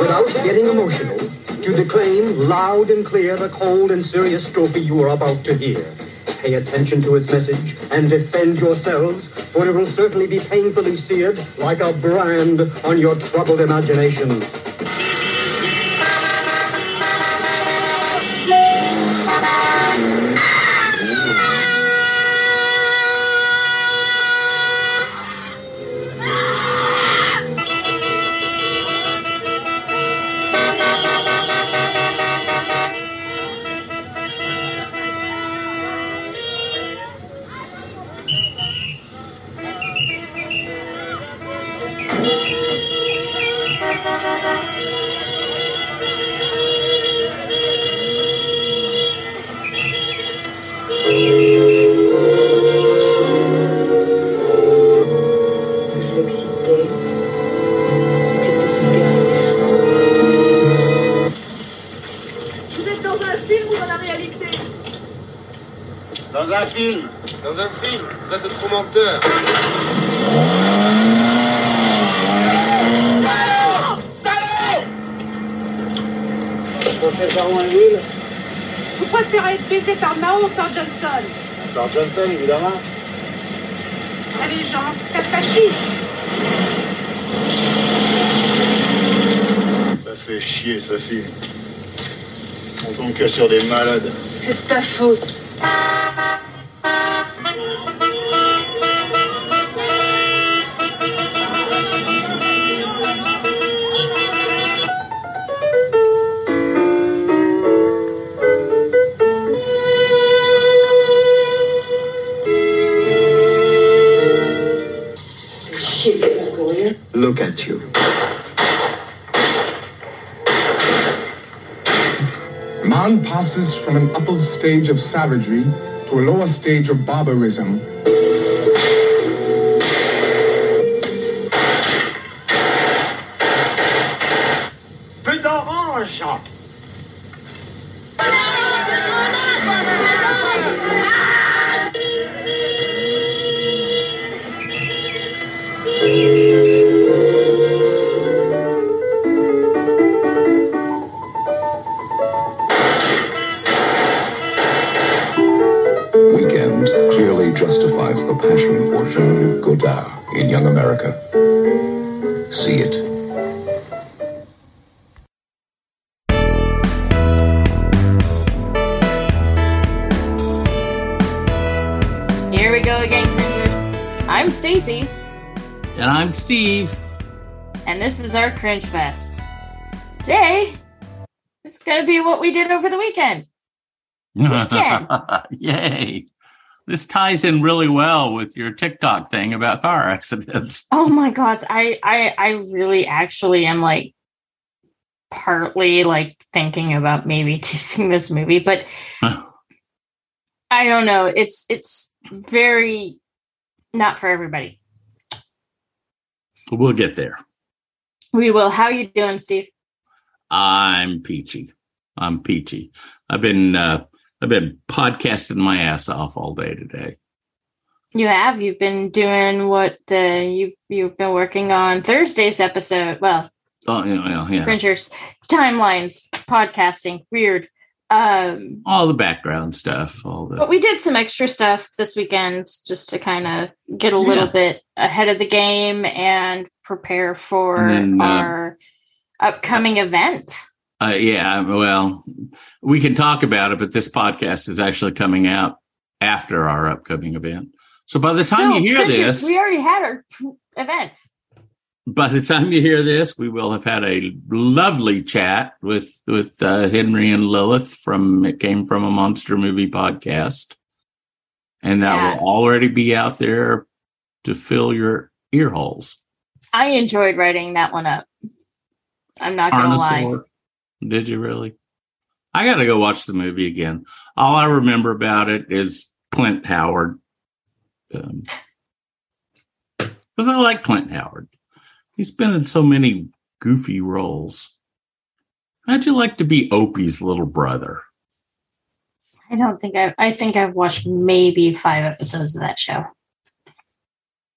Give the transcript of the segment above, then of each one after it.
without getting emotional, to declaim loud and clear the cold and serious strophe you are about to hear. Pay attention to its message and defend yourselves, for it will certainly be painfully seared like a brand on your troubled imagination. Johnson, évidemment. Allez, Jean, t'as facile. Ça fait chier, film. On tombe que sur des malades. C'est de ta faute. You. Man passes from an upper stage of savagery to a lower stage of barbarism. Here we go again, cringers. I'm Stacy, And I'm Steve. and this is our Cringe Fest. Today, it's going to be what we did over the weekend. Weekend. Yay. This ties in really well with your TikTok thing about car accidents. Oh my gosh, I I I really actually am like partly like thinking about maybe choosing this movie, but I don't know. It's it's very not for everybody. We'll get there. We will. How you doing, Steve? I'm peachy. I'm peachy. I've been uh, I've been podcasting my ass off all day today. You have. You've been doing what uh, you've you've been working on Thursday's episode. Well, Oh yeah, yeah, yeah. Cringers timelines, podcasting, weird. Um, All the background stuff. All the. but we did some extra stuff this weekend just to kind of get a little Yeah. bit ahead of the game and prepare for And then, uh, our upcoming event. uh, yeah. Well, we can talk about it, but this podcast is actually coming out after our upcoming event. So by the time So, you hear Cringers, this, we already had our event. By the time you hear this, we will have had a lovely chat with with uh, Henry and Lilith from it came from a monster movie podcast, and that Yeah. will already be out there to fill your ear holes. I enjoyed writing that one up. I'm not gonna lie. Did you really? I got to go watch the movie again. All I remember about it is Clint Howard. Um, because I like Clint Howard. He's been in so many goofy roles. How'd you like to be Opie's little brother? I don't think I. I think I've watched maybe five episodes of that show.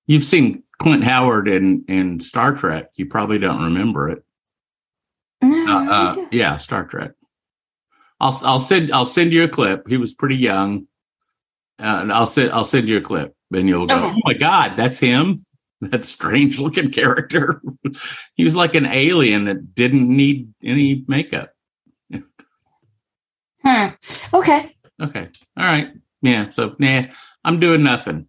You've seen Clint Howard in in Star Trek. You probably don't remember it. Uh, uh, yeah, Star Trek. I'll I'll send I'll send you a clip. He was pretty young, uh, and I'll send I'll send you a clip, and you'll go, Okay. "Oh my god, that's him." That strange looking character. he was like an alien that didn't need any makeup. Hmm. Okay. Okay. All right. Yeah. So, nah, I'm doing nothing.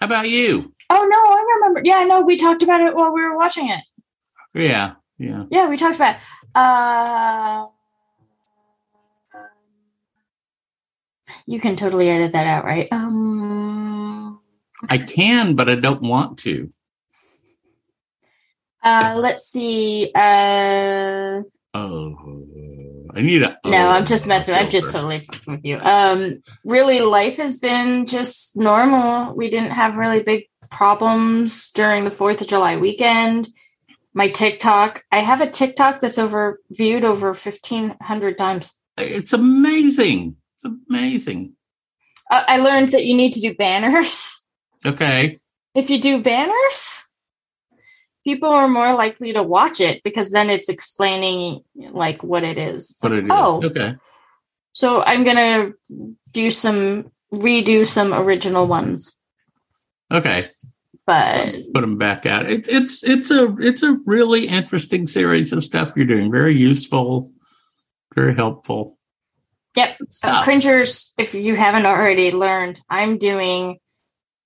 How about you? Oh no, I remember. Yeah, no, we talked about it while we were watching it. Yeah. Yeah. Yeah, we talked about. It. Uh, you can totally edit that out, right? Um, I can, but I don't want to. Uh, let's see. Uh, Oh, I need a. no, oh, I'm just messing. I'm just totally fucking with you. Um, really, life has been just normal. We didn't have really big problems during the Fourth of July weekend. My TikTok, I have a TikTok that's over viewed over fifteen hundred times. It's amazing. It's amazing. I I learned that you need to do banners. Okay. If you do banners, people are more likely to watch it because then it's explaining like what it is. It's What like, it is. Oh, Okay. so I'm gonna do some redo some original ones, Okay. but Put them back out. It, it's it's a it's a really interesting series of stuff you're doing. Very useful. Very helpful. Yep. Uh, cringers, if you haven't already learned, I'm doing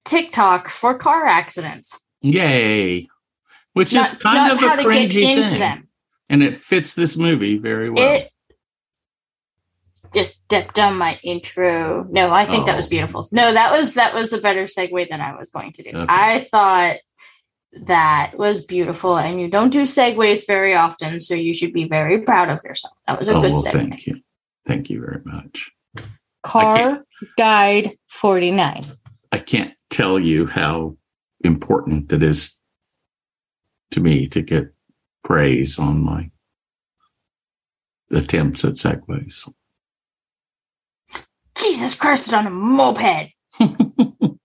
TikTok for car accidents. Yay. Which Not, is kind of a cringy thing. And it fits this movie very well. It just stepped on my intro. No, I think that was Oh. beautiful. No, that was that was a better segue than I was going to do. Okay. I thought that was beautiful, and you don't do segues very often, so you should be very proud of yourself. That was a oh, good well, segue. thank you. Thank you very much. Car Guide 49. I can't tell you how important it is to me to get praise on my attempts at segues. Jesus Christ, on a moped.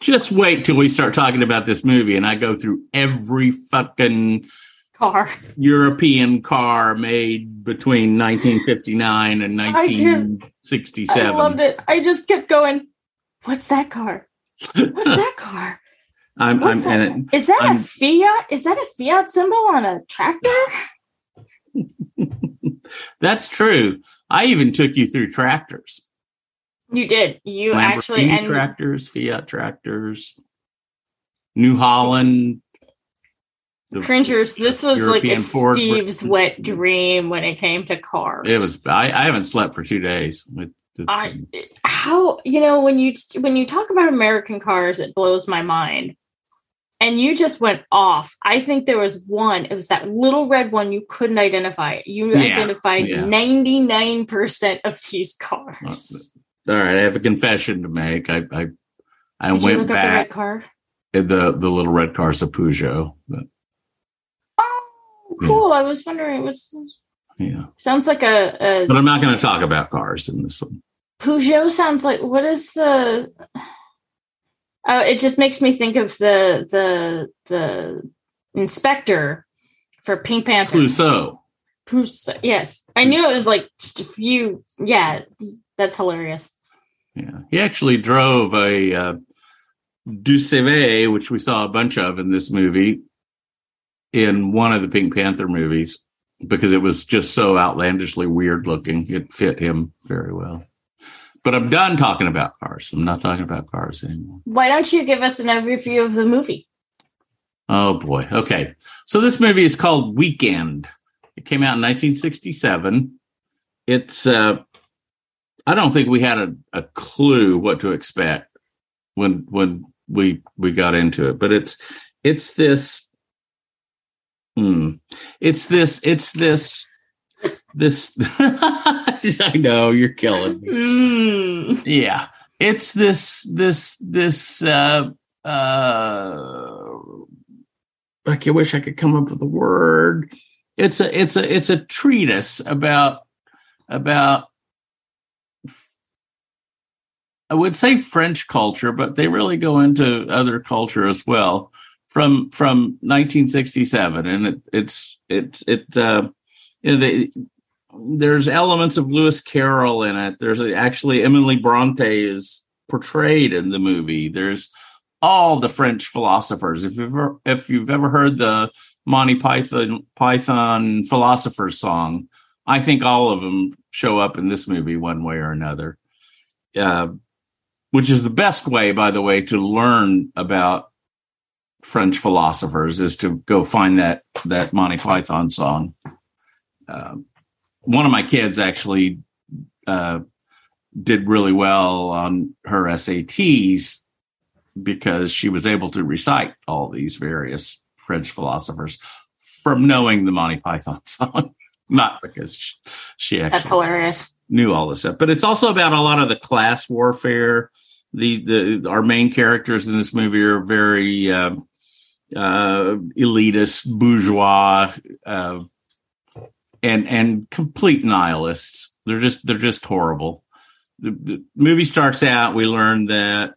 Just wait till we start talking about this movie and I go through every fucking Car. European car made between 1959 and I 1967. I loved it. I just kept going, What's that car? What's that car? I'm, What's I'm, that? and Is that I'm- a Fiat? Is that a Fiat symbol on a tractor? that's true. I even took you through tractors. You did. You actually and tractors, Fiat tractors, New Holland. cringers. This was like a Ford- Steve's wet dream when it came to cars. It was. I, I haven't slept for two days. It- it- I how you know when you when you talk about American cars, it blows my mind. And you just went off. I think there was one. It was that little red one you couldn't identify. You Yeah, identified yeah. ninety nine percent of these cars. all right. I have a confession to make. I I, I Did went up the red back. car? Uh, the the little red car's a Peugeot. But Oh, cool. I was wondering. What's yeah, sounds like a, a but I'm not going to talk about cars in this one. Peugeot sounds like what is the oh it just makes me think of the the the inspector for Pink Panther. Clouseau. Clouseau. Yes. I knew it was like just a few yeah, that's hilarious. Yeah, he actually drove a uh, Deux Chevaux, which we saw a bunch of in this movie, in one of the Pink Panther movies because it was just so outlandishly weird looking. It fit him very well. But I'm done talking about cars. I'm not talking about cars anymore. Why don't you give us an overview of the movie? Oh boy. Okay. So this movie is called Weekend. It came out in 1967. It's uh I don't think we had a, a clue what to expect when when we we got into it, but it's it's this hmm, it's this it's this this I know you're killing me. Mm. yeah it's this this this uh uh i can wish i could come up with a word. It's a it's a it's a treatise about about i would say french culture but they really go into other culture as well from from 1967 and it it's it's it uh you know, they, there's elements of Lewis Carroll in it. There's actually Emily Bronte is portrayed in the movie. There's all the French philosophers. If you've ever, if you've ever heard the Monty Python Python philosophers song, I think all of them show up in this movie one way or another. Uh, which is the best way, by the way, to learn about French philosophers is to go find that that Monty Python song. Uh, one of my kids actually uh, did really well on her SATs because she was able to recite all these various French philosophers from knowing the Monty Python song, not because she, she actually That's hilarious. knew all this stuff. But it's also about a lot of the class warfare. The the our main characters in this movie are very uh, uh, elitist, bourgeois, uh, and and complete nihilists. They're just they're just horrible. The, the movie starts out. We learn that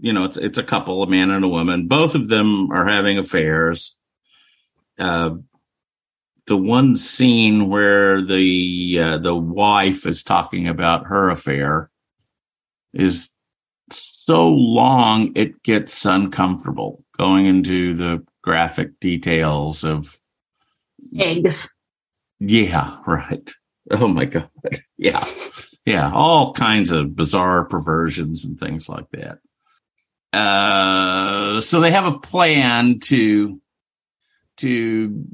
you know it's it's a couple, a man and a woman. Both of them are having affairs. Uh, the one scene where the uh, the wife is talking about her affair is so long it gets uncomfortable going into the graphic details of Eggs. Yeah right oh my god yeah yeah all kinds of bizarre perversions and things like that uh so they have a plan to to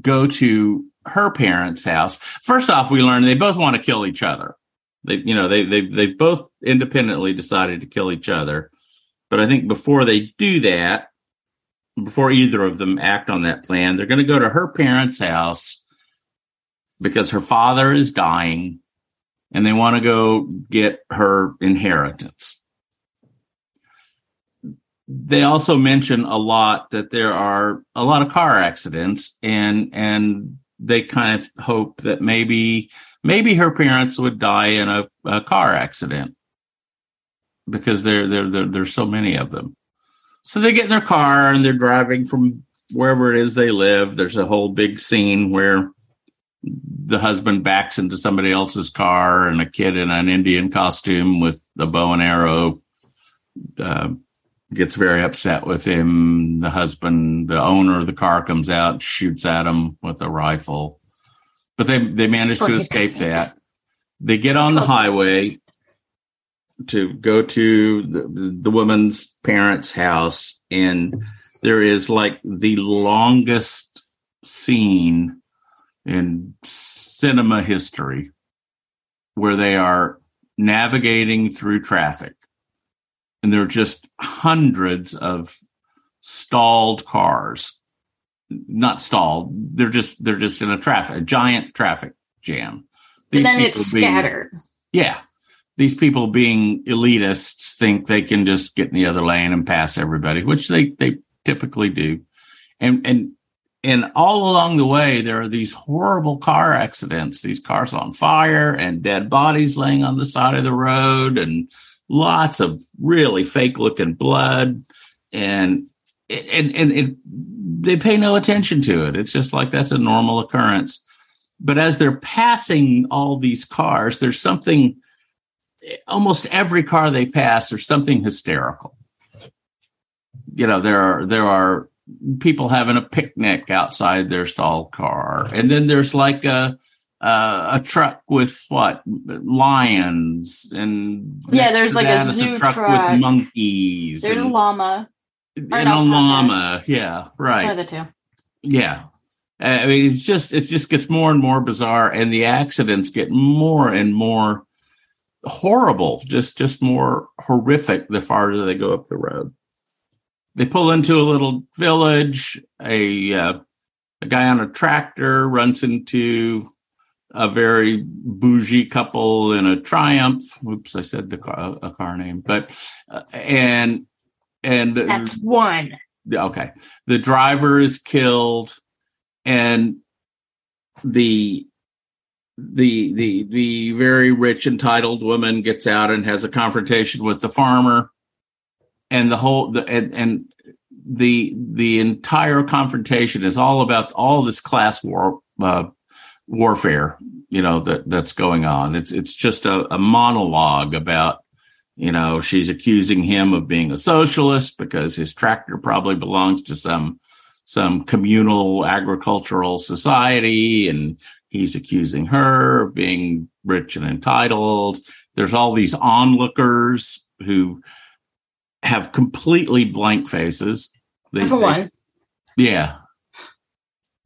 go to her parents' house. First off, we learn they both want to kill each other. They, you know, they they they both independently decided to kill each other. But I think before they do that, before either of them act on that plan, they're going to go to her parents' house because her father is dying, and they want to go get her inheritance. They also mention a lot that there are a lot of car accidents and and they kind of hope that maybe maybe her parents would die in a, a car accident because there there there there's so many of them. So they get in their car and they're driving from wherever it is they live. There's a whole big scene where the husband backs into somebody else's car and a kid in an indian costume with a bow and arrow uh, gets very upset with him. The husband, the owner of the car comes out, shoots at him with a rifle. But they they manage to escape that. They get on the highway to go to the, the woman's parents' house, and there is like the longest scene in cinema history where they are navigating through traffic. And there are just hundreds of stalled cars. Not stalled. They're just they're just in a traffic a giant traffic jam. And then it's people being- scattered. yeah. These people being elitists think they can just get in the other lane and pass everybody which they they typically do. And and and all along the way there are these horrible car accidents these cars on fire and dead bodies laying on the side of the road and lots of really fake looking blood. And and and it, they pay no attention to it. It's just like that's a normal occurrence. But as they're passing all these cars there's something almost every car they pass there's something hysterical. You know there are there are people having a picnic outside their stalled car and then there's like a uh, a truck with what lions and Yeah, there's like a zoo truck, truck. with monkeys There's a llama. and a llama yeah right One of the two. yeah. Uh, I mean, it's just, it just gets more and more bizarre and the accidents get more and more horrible, just, just more horrific the farther they go up the road. They pull into a little village. A, uh, a guy on a tractor runs into a very bougie couple in a Triumph. Oops, I said the car, a car name, but, uh, and, and That's one. okay the driver is killed and the the the the very rich entitled woman gets out and has a confrontation with the farmer and the whole the and, and the the entire confrontation is all about all this class war uh, warfare, you know, that that's going on. It's it's just a, a monologue about, you know, she's accusing him of being a socialist because his tractor probably belongs to some some communal agricultural society and he's accusing her of being rich and entitled. There's all these onlookers who have completely blank faces. They, For one. yeah.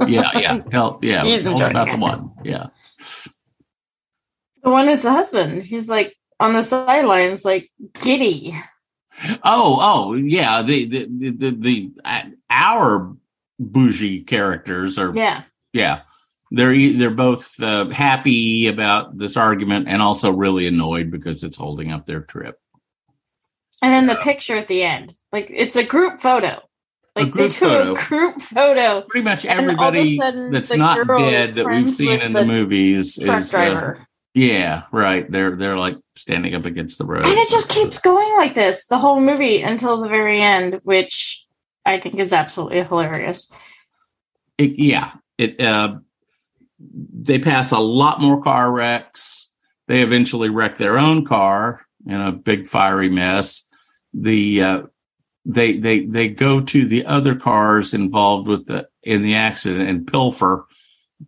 Yeah, yeah. Tell, yeah. He's about the one. Yeah. The one is the husband. He's like on the sidelines, like giddy. Oh, oh, yeah. The the the the, the uh, our bougie characters are Yeah. yeah. They're they're both uh, happy about this argument and also really annoyed because it's holding up their trip. And then the picture at the end. Like it's a group photo. A Like group they took photo. a group photo. Pretty much And all of a everybody sudden, that's not dead that we've seen in the, the movies is uh, driver. yeah, right. They're they're like standing up against the road. and it just keeps going like this the whole movie until the very end, which I think is absolutely hilarious. it, yeah, it uh, they pass a lot more car wrecks. They eventually wreck their own car in a big fiery mess. The uh, they they they go to the other cars involved with the in the accident and pilfer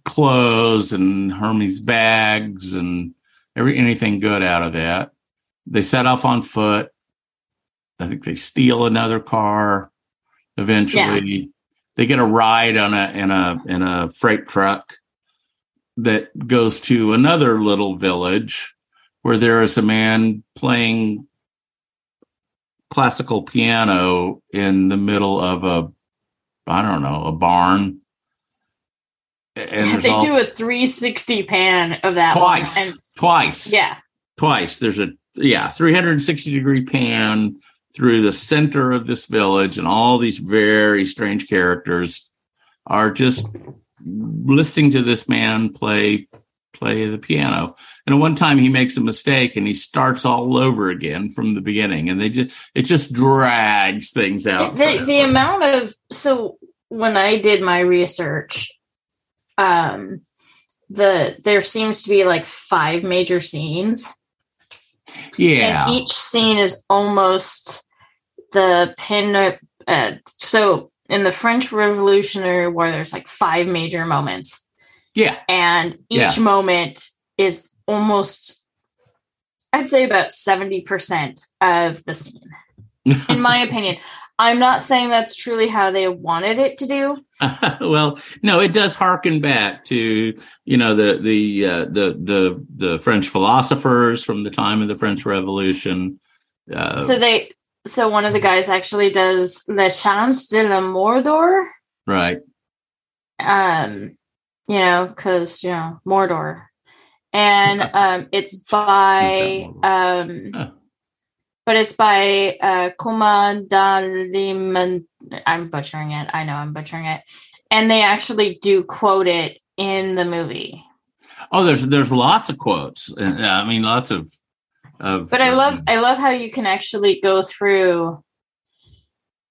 clothes and Hermes bags and every anything good out of that. They set off on foot. I think they steal another car eventually. They get a ride on a in a in a freight truck that goes to another little village where there is a man playing classical piano in the middle of a I don't know, a barn. And they all- do a 360 pan of that twice. And twice yeah. twice. There's a yeah, 360 degree pan through the center of this village, and all these very strange characters are just listening to this man play play the piano. And at one time he makes a mistake and he starts all over again from the beginning, and they just it just drags things out. the the amount of so when I did my research, um, the there seems to be like five major scenes, yeah, and each scene is almost the pin. Uh, so in the French Revolutionary War, there's like five major moments, yeah, and each Yeah. moment is almost, I'd say, about seventy percent of the scene. in my opinion. I'm not saying that's truly how they wanted it to do. well, no, it does harken back to you know the the uh, the the the French philosophers from the time of the French Revolution. Uh, so they so one of the guys actually does Le Chance de la Mordor. right, Um, you know, because you know, Mordor. And um it's by um but it's by uh Komandaliman I'm butchering it. I know I'm butchering it. And they actually do quote it in the movie. Oh, there's there's lots of quotes. Uh, I mean, lots of of. but i love um, i love how you can actually go through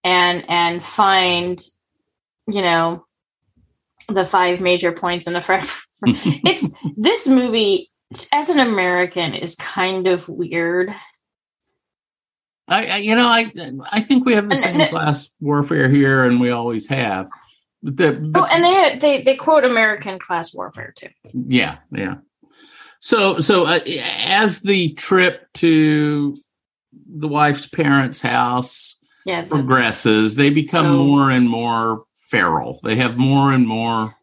and and find you know the five major points in the front it's this movie as an american is kind of weird I, I you know I I think we have the same and- class warfare here, and we always have. But the, but oh and they they they quote american class warfare too Yeah, yeah. So, so uh, as the trip to the wife's parents' house yeah the- progresses, they become Oh. more and more feral. They have more and more,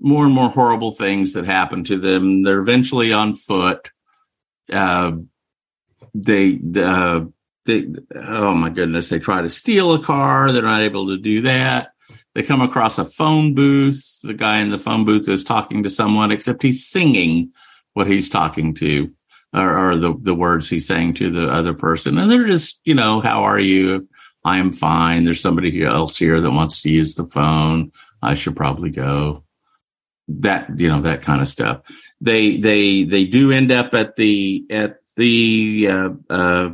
more and more horrible things that happen to them. They're eventually on foot. Uh, they, uh, they, oh my goodness, they try to steal a car. They're not able to do that. They come across a phone booth. The guy in the phone booth is talking to someone, except he's singing what he's talking to, or, or the, the words he's saying to the other person. And they're just, you know, how are you? I am fine. There's somebody else here that wants to use the phone. I should probably go. That, you know, that kind of stuff. They, they, they do end up at the, at the, uh, uh,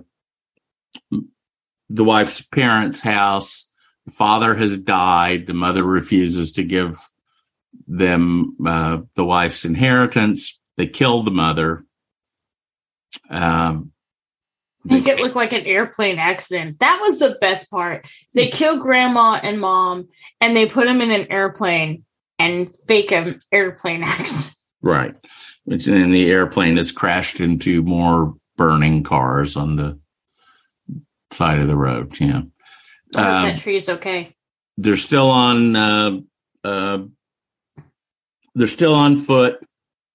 the wife's parents' house. The father has died. The mother refuses to give them uh, the wife's inheritance. They kill the mother. Um, Make it look like an airplane accident. That was the best part. They kill grandma and mom and they put them in an airplane and fake an airplane accident. Right. Which then the airplane has crashed into more burning cars on the side of the road. Yeah. Um, that tree is okay. they're still on uh, uh, they're still on foot.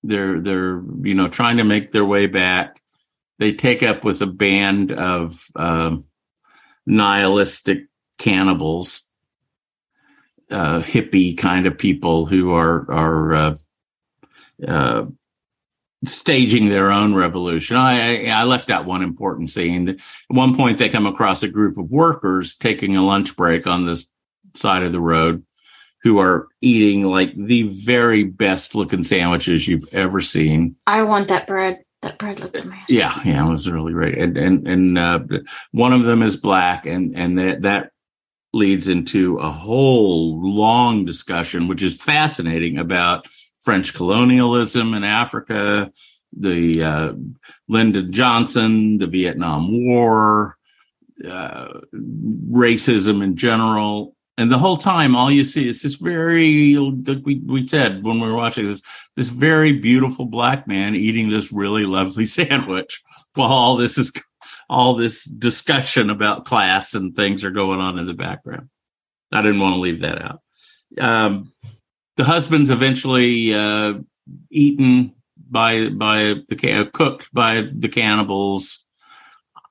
They're they're you know trying to make their way back. They take up with a band of um, nihilistic cannibals, uh, hippie kind of people who are are uh, uh, staging their own revolution. I, I I left out one important scene. At one point, they come across a group of workers taking a lunch break on this side of the road who are eating like the very best looking sandwiches you've ever seen. I want that bread. That looked amazing. Yeah, yeah, it was really great. And and and uh, one of them is black, and and that that leads into a whole long discussion, which is fascinating about French colonialism in Africa, the uh, Lyndon Johnson, the Vietnam War, uh, racism in general. And the whole time, all you see is this very, like we, we said when we were watching this, this very beautiful black man eating this really lovely sandwich while all this is, all this discussion about class and things are going on in the background. I didn't want to leave that out. Um, the husband's eventually uh, eaten by by the ca- cooked by the cannibals.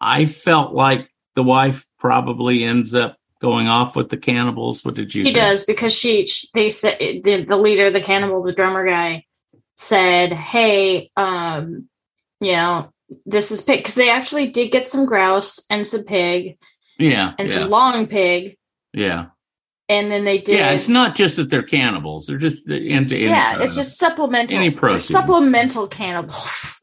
I felt like the wife probably ends up going off with the cannibals. What did you? She think? does because she sh- they said the, the leader, the cannibal, the drummer guy said, "Hey, um, you know, this is pig because they actually did get some grouse and some pig Yeah, and yeah, some long pig, yeah, and then they did yeah. It's not just that they're cannibals; they're just into yeah, it's just supplemental any protein. supplemental cannibals.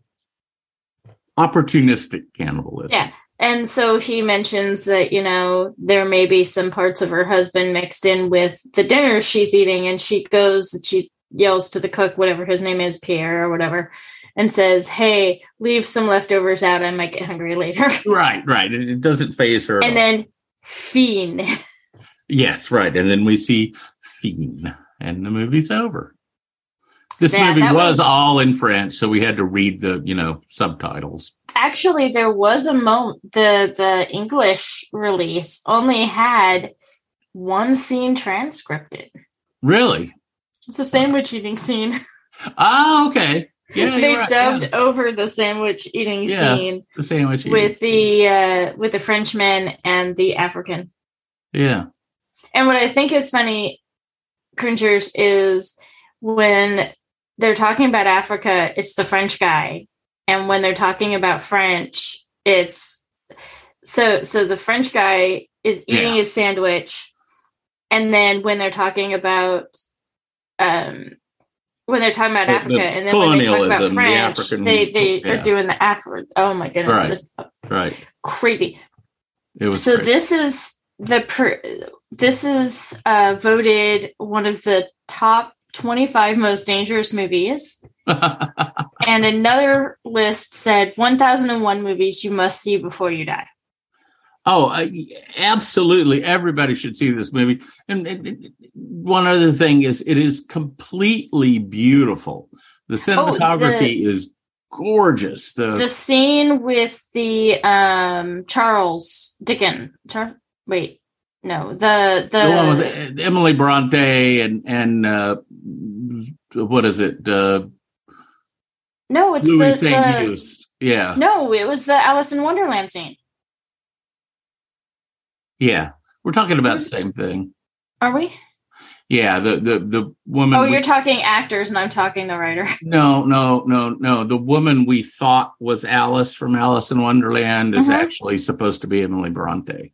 opportunistic cannibalism. Yeah. And so he mentions that, you know, there may be some parts of her husband mixed in with the dinner she's eating. And she goes, she yells to the cook, whatever his name is, Pierre or whatever, and says, Hey, leave some leftovers out. I might get hungry later. right, right. It, it doesn't phase her. and then fiend. yes, right, and then we see Fiend, and the movie's over. This movie that was, was- all in French, so we had to read the you know subtitles. Actually, there was a moment, the, the English release only had one scene transcripted. Really? It's a sandwich eating scene. Oh, okay. Yeah, they right, dubbed yeah. over the sandwich eating Yeah. scene the sandwich. with the uh, with the Frenchman and the African. yeah, And what I think is funny, cringers, is when they're talking about Africa, it's the French guy, and when they're talking about French, it's so so the French guy is eating Yeah. his sandwich, and then when they're talking about um when they're talking about The- Africa, the and then when they talk about colonialism, the French, African- they they yeah. are doing the Afro. Oh my goodness, Right. it was right. crazy It was so great. this is the pr- this is uh, voted one of the top 25 most dangerous movies and another list said 1001 movies you must see before you die Oh, I, absolutely! Everybody should see this movie. And, and- one other thing is, it is completely beautiful. The cinematography is gorgeous. The, the scene with the um charles dickens Char- wait no the the, the one with Emily Bronte and and uh, what is it? Uh, no it's Louis the, Saint the Just. Yeah, no it was the alice in wonderland scene yeah. We're talking about the same thing. are we Yeah, the the the woman. oh we- you're talking actors and i'm talking the writer No, no, no, no. The woman we thought was Alice from Alice in Wonderland is Mhm. actually supposed to be Emily Bronte.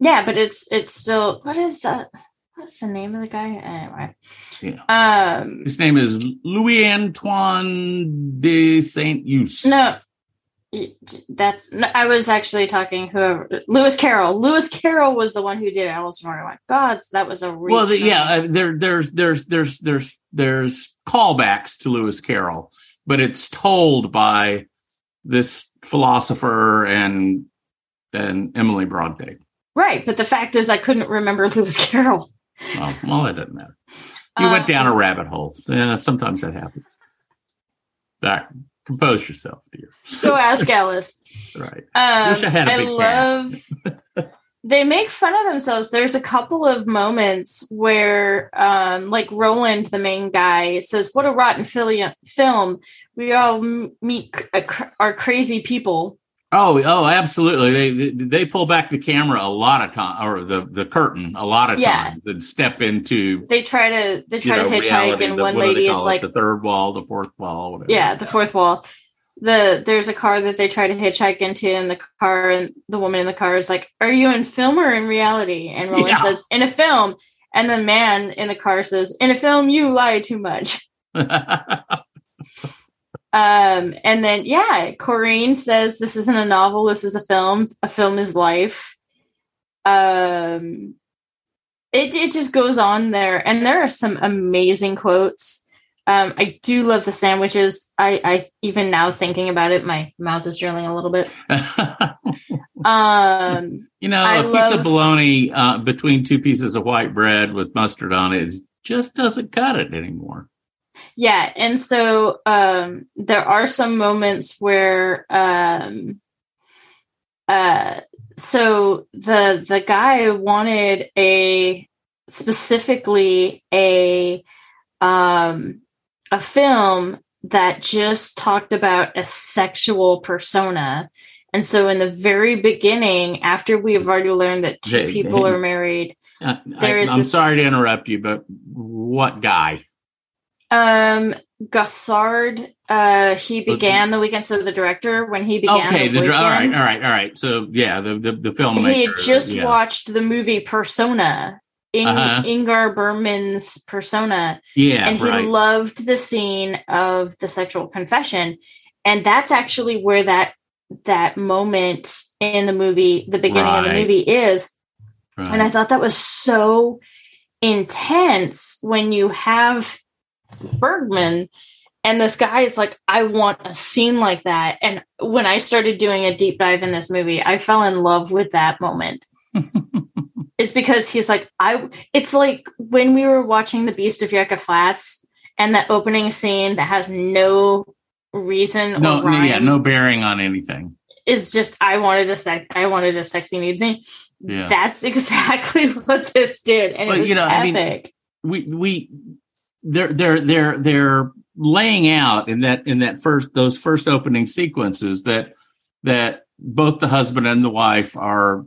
Yeah, but it's it's still what is the what's the name of the guy? Anyway. Yeah. Um His name is Louis Antoine de Saint Just. no That's I was actually talking whoever Lewis Carroll. Lewis Carroll was the one who did Alice in Wonderland. God, that was a reach, well, the, yeah, uh, there, there's, there's, there's, there's, there's callbacks to Lewis Carroll, but it's told by this philosopher and and Emily Bronte. Right. But the fact is, I couldn't remember Lewis Carroll. Well, well, that doesn't matter. You went Uh, down a rabbit hole. Yeah, sometimes that happens. All right, compose yourself, dear. Go ask Alice. Right. Um, Wish I had a I big love. they make fun of themselves. There's a couple of moments where, um, like Roland, the main guy, says, "What a rotten film! We all m- meet a cr- are crazy people." Oh, oh, absolutely. They they pull back the camera a lot of time, or the the curtain a lot of Yeah. times, and step into They try to they you try know, to hitchhike, reality. and The- one what do they lady is it? like, the third wall, the fourth wall, whatever. "Yeah, the fourth wall." The there's a car that they try to hitchhike into, and the car and the woman in the car is like, "Are you in film or in reality?" And Roland Yeah. says, "In a film." And the man in the car says, "In a film, you lie too much." Um, and then yeah, Corinne says this isn't a novel, this is a film. A film is life. Um it it just goes on there. And there are some amazing quotes. Um, I do love the sandwiches. I, I even now thinking about it, my mouth is drilling a little bit. Um you know, I a piece of bologna uh, between two pieces of white bread with mustard on it is, just doesn't cut it anymore. Yeah and so um there are some moments where um uh so the the guy wanted a specifically a um a film that just talked about a sexual persona and so in the very beginning after we have already learned that two people are married Uh, There I, is I'm this- sorry to interrupt you, but what guy? Um, Godard, uh, he began the weekend. So the director, when he began, Okay, the the, all right, weekend, all right, all right. So yeah, the the, the filmmaker. he had just yeah. watched the movie Persona, In- Uh-huh. Ingmar Bergman's Persona, Yeah, and he right. loved the scene of the sexual confession, and that's actually where that that moment in the movie, the beginning of the movie, is. right. And I thought that was so intense when you have Bergman and this guy is like, I want a scene like that. And when I started doing a deep dive in this movie, I fell in love with that moment. it's because he's like, I, it's like when we were watching The Beast of Yucca Flats and that opening scene that has no reason no, or no, yeah, no bearing on anything. is just, I wanted a sec, I wanted a sexy nude scene. Yeah. That's exactly what this did, and Well, it was you know, I epic. mean, we we they're they're they're they're laying out in that in that first those first opening sequences that that both the husband and the wife are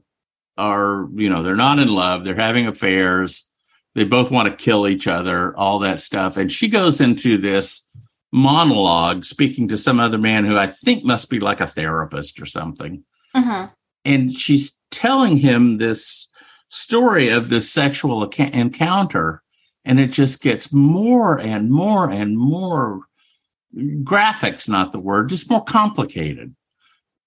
are you know they're not in love they're having affairs they both want to kill each other all that stuff and she goes into this monologue speaking to some other man who i think must be like a therapist or something Mhm. and she's telling him this story of this sexual encounter and it just gets more and more and more graphics not the word just more complicated.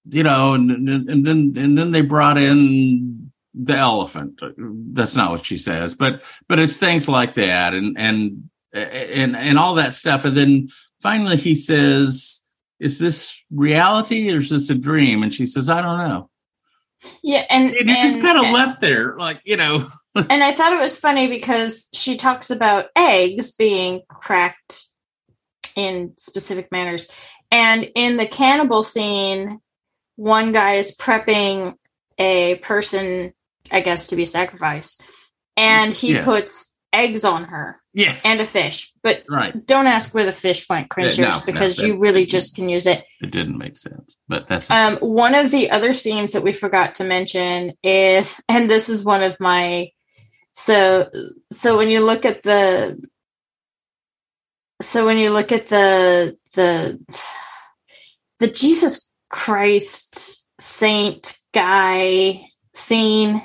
You know and, and, and then and then they brought in the elephant. That's not what she says but but it's things like that and and and and all that stuff. And then finally he says is this reality or is this a dream? And she says i don't know Yeah, and and it just and- kind of eh, left there, like you know. And I thought it was funny because she talks about eggs being cracked in specific manners, and in the cannibal scene, one guy is prepping a person, I guess, to be sacrificed, and he Yeah. puts eggs on her Yes, and a fish. But right. don't ask where the fish went, Yeah, no, Cringers, no, because that- you really just can use it. It didn't make sense, but that's Um, one of the other scenes that we forgot to mention is, and this is one of my, so so when you look at the, so when you look at the the the Jesus Christ saint guy scene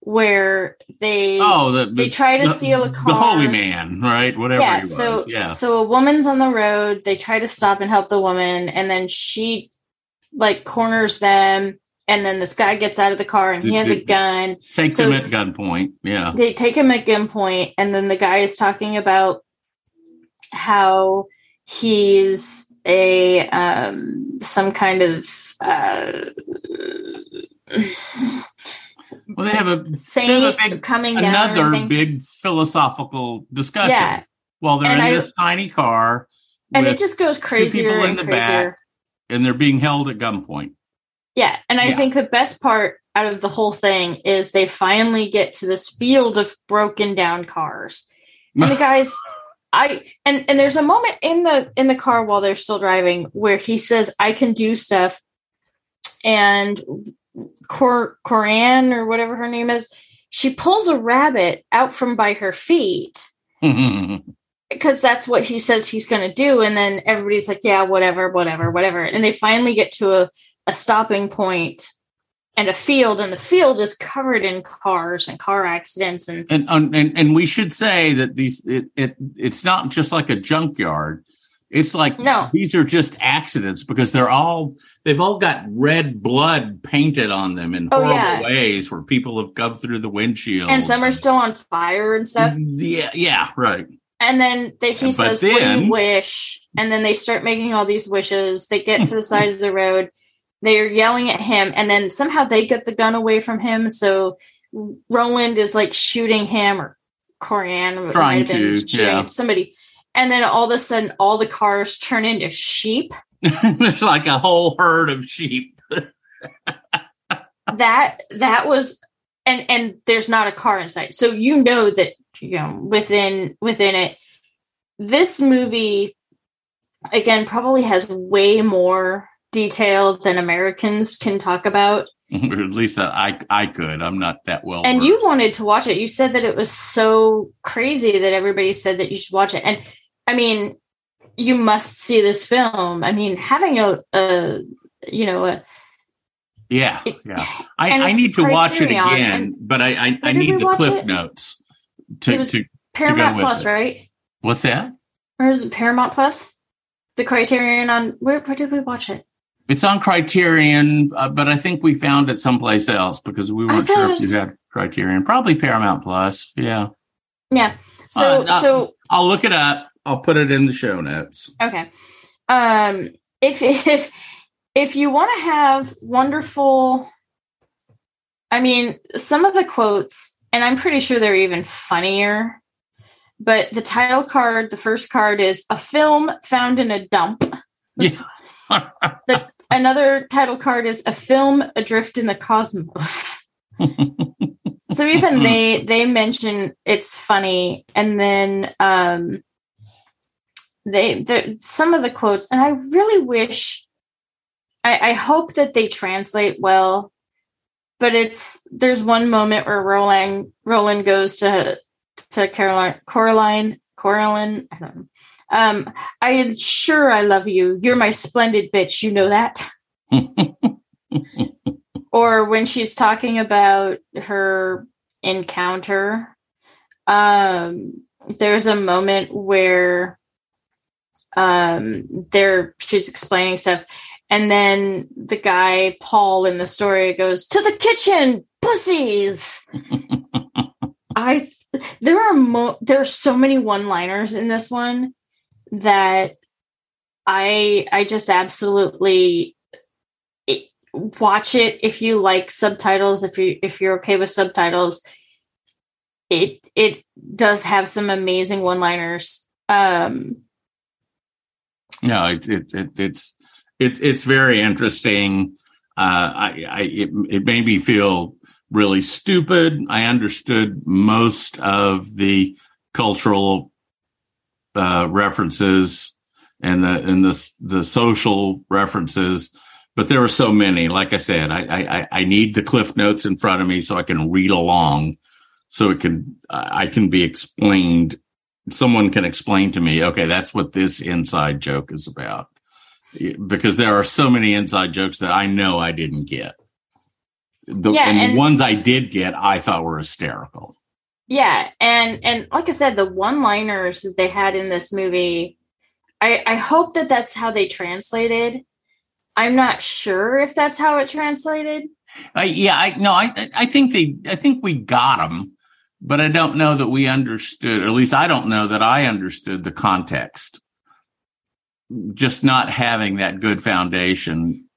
where they oh the, the they try to the- steal a car. the holy man, right? Whatever yeah so yeah, so a woman's on the road they try to stop and help the woman and then she like corners them, and then this guy gets out of the car and he has a gun. Takes So- him at gunpoint. Yeah. They take him at gunpoint, and then the guy is talking about how he's a um, some kind of uh, Well, they have a they have a big, coming another big philosophical discussion. yeah, While they're And in I- this tiny car, and it just goes crazier people in and the crazier. back. and they're being held at gunpoint. Yeah, and I Yeah. think the best part out of the whole thing is they finally get to this field of broken down cars. And the guys I and and there's a moment in the in the car while they're still driving where he says I can do stuff and Cor Coran or whatever her name is, she pulls a rabbit out from by her feet because that's what he says he's going to do and then everybody's like yeah whatever whatever whatever and they finally get to a, a stopping point and a field and the field is covered in cars and car accidents and and, and and and we should say that these it, it it's not just like a junkyard. It's like No. these are just accidents because they're all they've all got red blood painted on them in Oh, horrible yeah. ways where people have come through the windshield. and some are still on fire and stuff mm, Yeah, yeah, right. and then they, he But says what do you wish and then they start making all these wishes they get to the side of the road they're yelling at him and then somehow they get the gun away from him so roland is like shooting him or corian Trying to, yeah. somebody and then all of a sudden all the cars turn into sheep There's like a whole herd of sheep. that that was and and there's not a car inside so you know that you know within within it this movie again probably has way more detail than americans can talk about or at least that I I could. I'm not that well. and you wanted to watch it you said that it was so crazy that everybody said that you should watch it and i mean you must see this film i mean having a, a you know a Yeah, yeah. I, I need to watch it again, and- but I I, I need the cliff it? notes to to paramount with plus it. right what's that? or is it paramount plus the criterion on where, where did we watch it It's on Criterion, uh, but I think we found it someplace else because we weren't sure if you had Criterion. Probably Paramount Plus. Yeah, Yeah. So Uh, no. so I'll look it up. I'll put it in the show notes. okay. Um if if if you want to have wonderful I mean some of the quotes and I'm pretty sure they're even funnier. But the title card, the first card is a film found in a dump. Yeah. Another title card is a film adrift in the cosmos. so even they they mention it's funny and then um they the some of the quotes and i really wish i i hope that they translate well but it's there's one moment where roland roland goes to to caroline coraline coraline i don't know. Um i am sure i love you. You're my splendid bitch. You know that. Or when she's talking about her encounter um there's a moment where um there she's explaining stuff. And then the guy paul in the story goes to the kitchen pussies! I there are mo- there are so many one liners in this one that i i just absolutely it, watch it if you like subtitles if you if you're okay with subtitles. It it does have some amazing one liners um No, it, it, it it's it's it's very interesting. Uh, I, I it, it made me feel really stupid. I understood most of the cultural uh, references and the and the the social references, but there were so many. Like I said, I I, I need the cliff notes in front of me so I can read along, so it can I can be explained someone can explain to me, okay, that's what this inside joke is about. Because there are so many inside jokes that I know I didn't get. The, Yeah, and, and- the ones I did get, I thought were hysterical. yeah and and like i said the one liners that they had in this movie i i hope that that's how they translated I'm not sure if that's how it translated. I, yeah, I no, I I think they I think we got them, but I don't know that we understood. Or at least I don't know that I understood the context. Just not having that good foundation.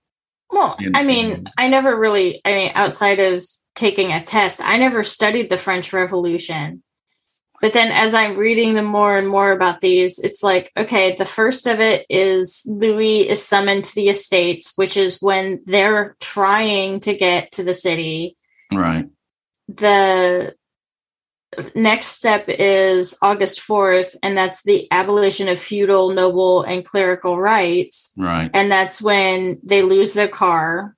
Well, In- I mean, I never really, I mean, outside of taking a test, I never studied the French Revolution. But then as I'm reading them more and more about these, it's like, okay, the first of it is Louis is summoned to the estates, which is when they're trying to get to the city. Right. The next step is August 4th, and that's the abolition of feudal, noble, and clerical rights Right. and that's when they lose their car.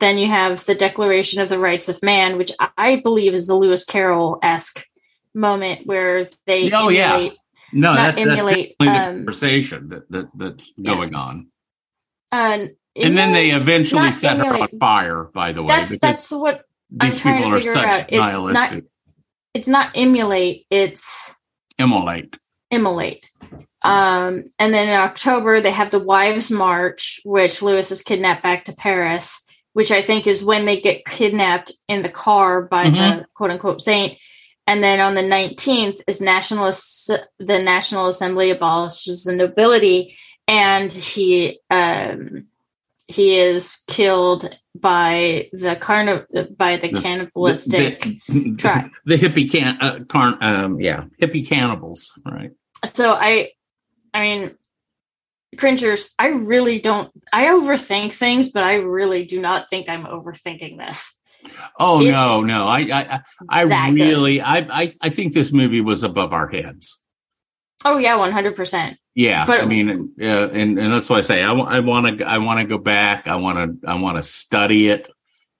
Then you have the Declaration of the Rights of Man, which I- believe is the Lewis Carroll esque moment where they Oh, yeah. No, Not that's, emulate, that's definitely the um, conversation that, that that's Yeah. going on. Uh, And then they eventually set her on fire. By the way, That's that's what these people are such out. Nihilistic. It's not emulate. It's Immolate. immolate. Um, and then in October they have the Wives March, which Louis is kidnapped back to Paris, which I think is when they get kidnapped in the car by Mhm. the quote unquote saint. And then on the 19th is National Ass- the National Assembly abolishes the nobility, and he um, he is killed by the carniv by the The- cannibalistic. the, tribe. the hippie can uh, carn um yeah hippie cannibals right so I, I mean, cringers. I really don't. I overthink things, but I really do not think I'm overthinking this. oh It's no no I I I, I good. really I, I I think this movie was above our heads Oh yeah, one hundred percent. yeah But- I mean uh, and and that's why I say I want to I want to go back I want to I want to study it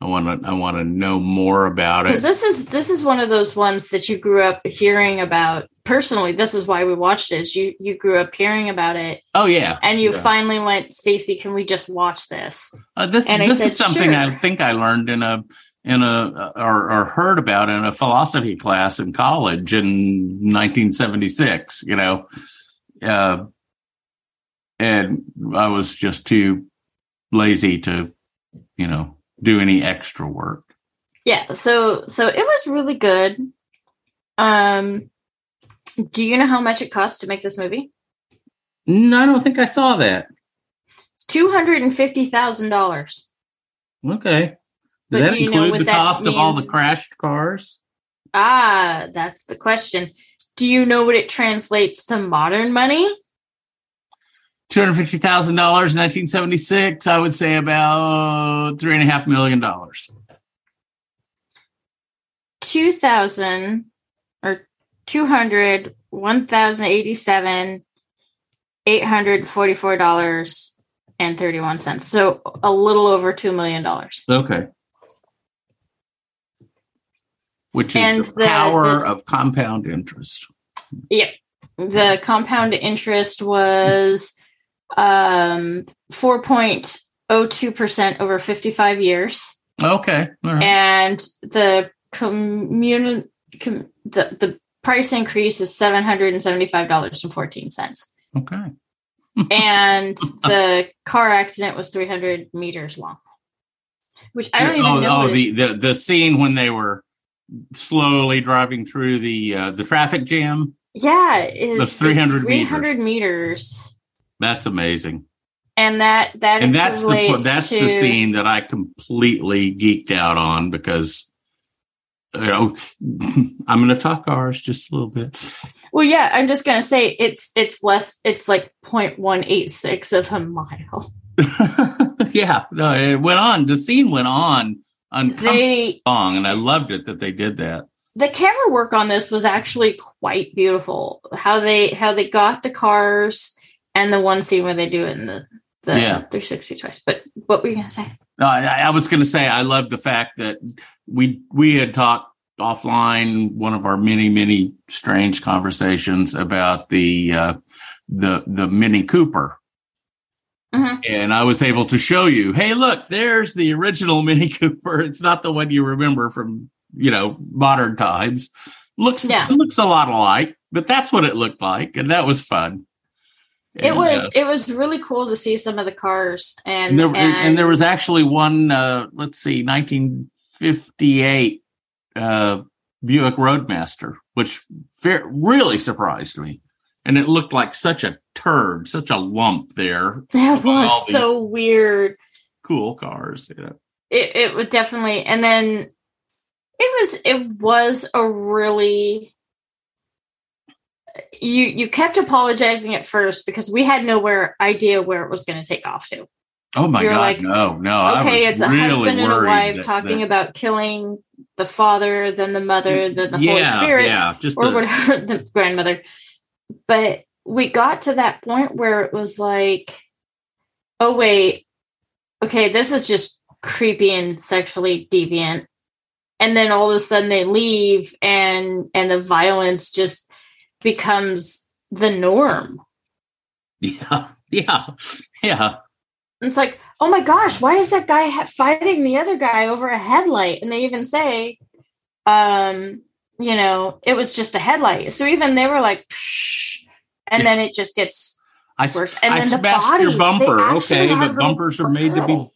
I want to I want to know more about Because it this is this is one of those ones that you grew up hearing about. Personally, this is why we watched it. You you grew up hearing about it, oh yeah and you Yeah. finally went, Stacy, can we just watch this? Uh, this And this is something "Sure." I think I learned in a in a or, or heard about in a philosophy class in college in 1976. You know, uh, and I was just too lazy to, you know, do any extra work. Yeah. So so it was really good. Um, do you know how much it cost to make this movie? No, I don't think I saw that. It's two hundred and fifty thousand dollars. Okay. But Does that do include the that cost of all the crashed cars? Ah, that's the question. Do you know what it translates to modern money? Two hundred fifty thousand dollars in nineteen seventy six. I would say about three and a half million dollars. Two thousand or two hundred one thousand eighty seven eight hundred forty four dollars and thirty one cents. So a little over two million dollars. Okay. Which is And the, the- power the- of compound interest. Yeah. The compound interest was um four point oh two percent over fifty five years. Okay. Right. and the commun com- the the price increase is seven hundred and seventy five dollars and fourteen cents, Okay. and the car accident was three hundred meters long, which I don't even oh, know. oh the, the the scene when they were slowly driving through the uh, the traffic jam. yeah, is That's 300 three hundred meters, That's amazing. and that that And that's the that's to, the scene that I completely geeked out on because you know I'm going to talk ours just a little bit. Well, yeah, I'm just gonna say it's it's less. It's like 0.186 of a mile. yeah, no, it went on. The scene went on They long, and I loved it that they did that. the camera work on this was actually quite beautiful. How they how they got the cars and the one scene where they do it in the the Yeah. 360 twice. But what were you gonna say? No, I, I was going to say I love the fact that we we had talked offline one of our many many strange conversations about the uh, the the Mini Cooper. Mhm. And I was able to show you, hey, look, there's the original Mini Cooper. It's not the one you remember from, you know, modern times. Looks Yeah. it looks a lot alike, but that's what it looked like, and that was fun. it was uh, it was really cool to see some of the cars and and there, and, there was actually one. Uh, let's see, 1958 uh, Buick Roadmaster, which really surprised me, and it looked like such a turd, such a lump there. that was so weird. Cool cars, know. It it would definitely and then it was it was a really you you kept apologizing at first because we had nowhere idea where it was going to take off to. Oh my You're god, like, no, no! I okay, was it's a really husband and a wife that- talking that- about killing the father, then the mother, then the Holy Spirit, yeah, just or the- whatever, the grandmother. But we got to that point where it was like, oh wait, okay, this is just creepy and sexually deviant. And then all of a sudden they leave and and the violence just becomes the norm. yeah, yeah, yeah. It's like, oh my gosh, why is that guy ha- fighting the other guy over a headlight? And they even say, um, you know, it was just a headlight. So even they were like, Psh, and then it just gets I, worse. And I then the smashed bodies, your bumper, okay, but bumpers are made to be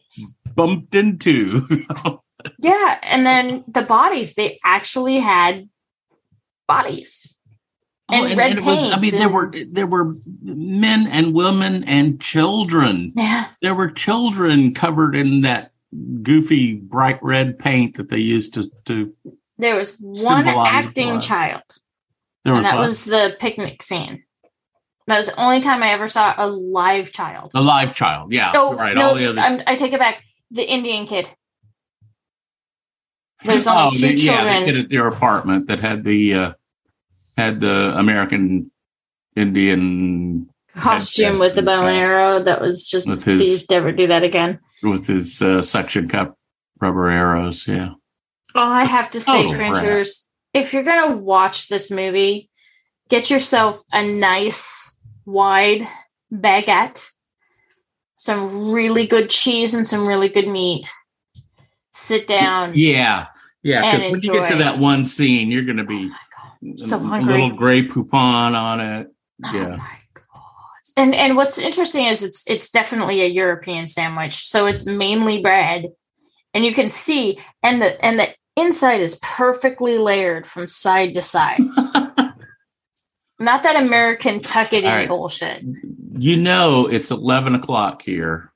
bumped into. Yeah, and then the bodies, they actually had bodies. Oh, and Oh, red it was, I mean, there were there were men and women and children. Yeah. There were children covered in that goofy bright red paint that they used to to. There was one acting blood. child, There and was, that what? was the picnic scene. That was the only time I ever saw a live child. a live child. Yeah, No, right. no, all the other. I'm, I take it back. The Indian kid. There's only oh, two the, yeah, the kid at their apartment that had the uh, had the American Indian costume with the bow and arrow. That was just With his- please never do that again. with his uh, suction cup rubber arrows. Yeah. All I have to say, Total brat. cringers, if you're gonna watch this movie, get yourself a nice wide baguette, some really good cheese, and some really good meat. Sit down. Yeah. Yeah. Because when you get to that one scene, you're going to be oh So a hungry. little Grey Poupon on it. Oh Yeah. god! And and what's interesting is it's it's definitely a European sandwich, so it's mainly bread, and you can see and the and the inside is perfectly layered from side to side. Not that American tuck it in right. bullshit. you know it's 11 o'clock here.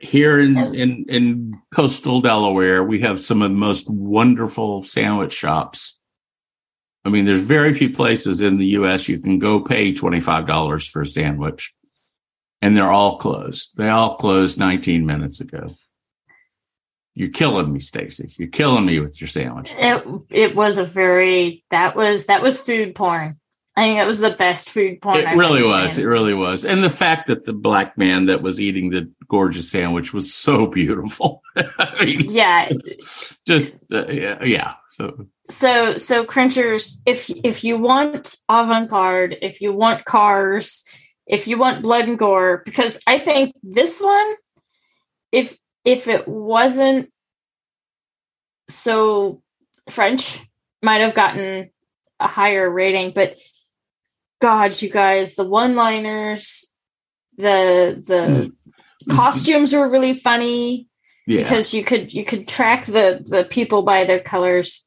Here in, oh. in in coastal delaware we have some of the most wonderful sandwich shops. I mean there's very few places in the us you can go pay $25 for a sandwich and they're all closed. They all closed 19 minutes ago you're killing me stacy you're killing me with your sandwich It it was a very that was that was food porn. I think that was the best food porn. It I've really was. seen. It really was. And the fact that the black man that was eating the gorgeous sandwich was so beautiful. I mean, Yeah, just uh, yeah, yeah. So so so cringers if if you want avant-garde if you want cars if you want blood and gore because i think this one if if it wasn't so french might have gotten a higher rating but god you guys the one liners the the mm-hmm. costumes were really funny yeah, because you could you could track the the people by their colors.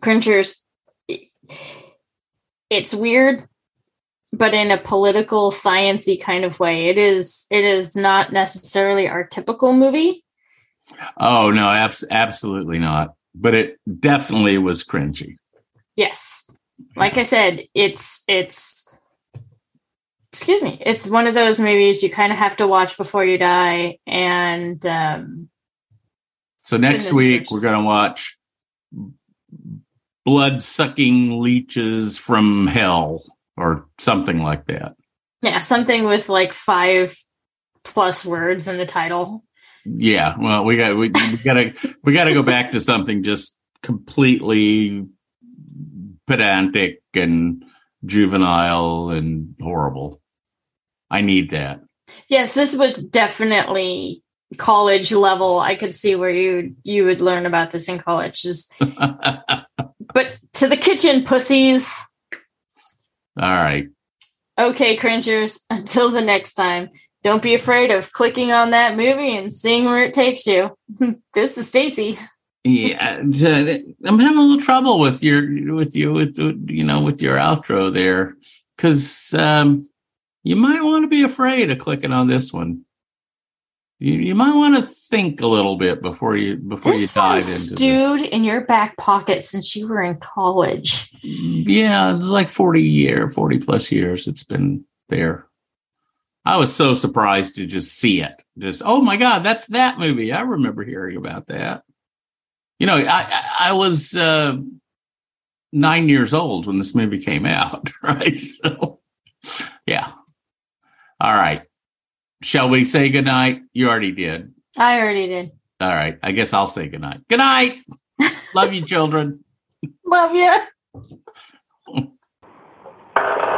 Cringers it's weird but in a political sciency kind of way it is it is not necessarily our typical movie oh no, abs- absolutely not. But it definitely was cringy. yes like i said it's it's excuse me it's one of those movies you kind of have to watch before you die and um So next week gracious. we're going to watch blood sucking leeches from hell or something like that. yeah something with like five plus words in the title Yeah, well, we got we, we gotta we gotta go back to something just completely pedantic and juvenile and horrible. I need that. Yes, this was definitely college level. I could see where you you would learn about this in college. Just, but to the kitchen, pussies. All right. Okay, cringers, until the next time, don't be afraid of clicking on that movie and seeing where it takes you. this is Stacy. Yeah, I'm having a little trouble with your with you with with, you know with your outro there because um, you might want to be afraid of clicking on this one. You you might want to think a little bit before you before you dive into this. stewed in your back pocket since you were in college. Yeah, it's like 40 year, 40 plus years it's been there. I was so surprised to just see it. Just, oh my God, that's that movie. I remember hearing about that. You know, I, I, I was uh, nine years old when this movie came out, right? So, yeah. All right. Shall we say goodnight? You already did. I already did. All right. I guess I'll say goodnight. Good night. Love you, children. Love you.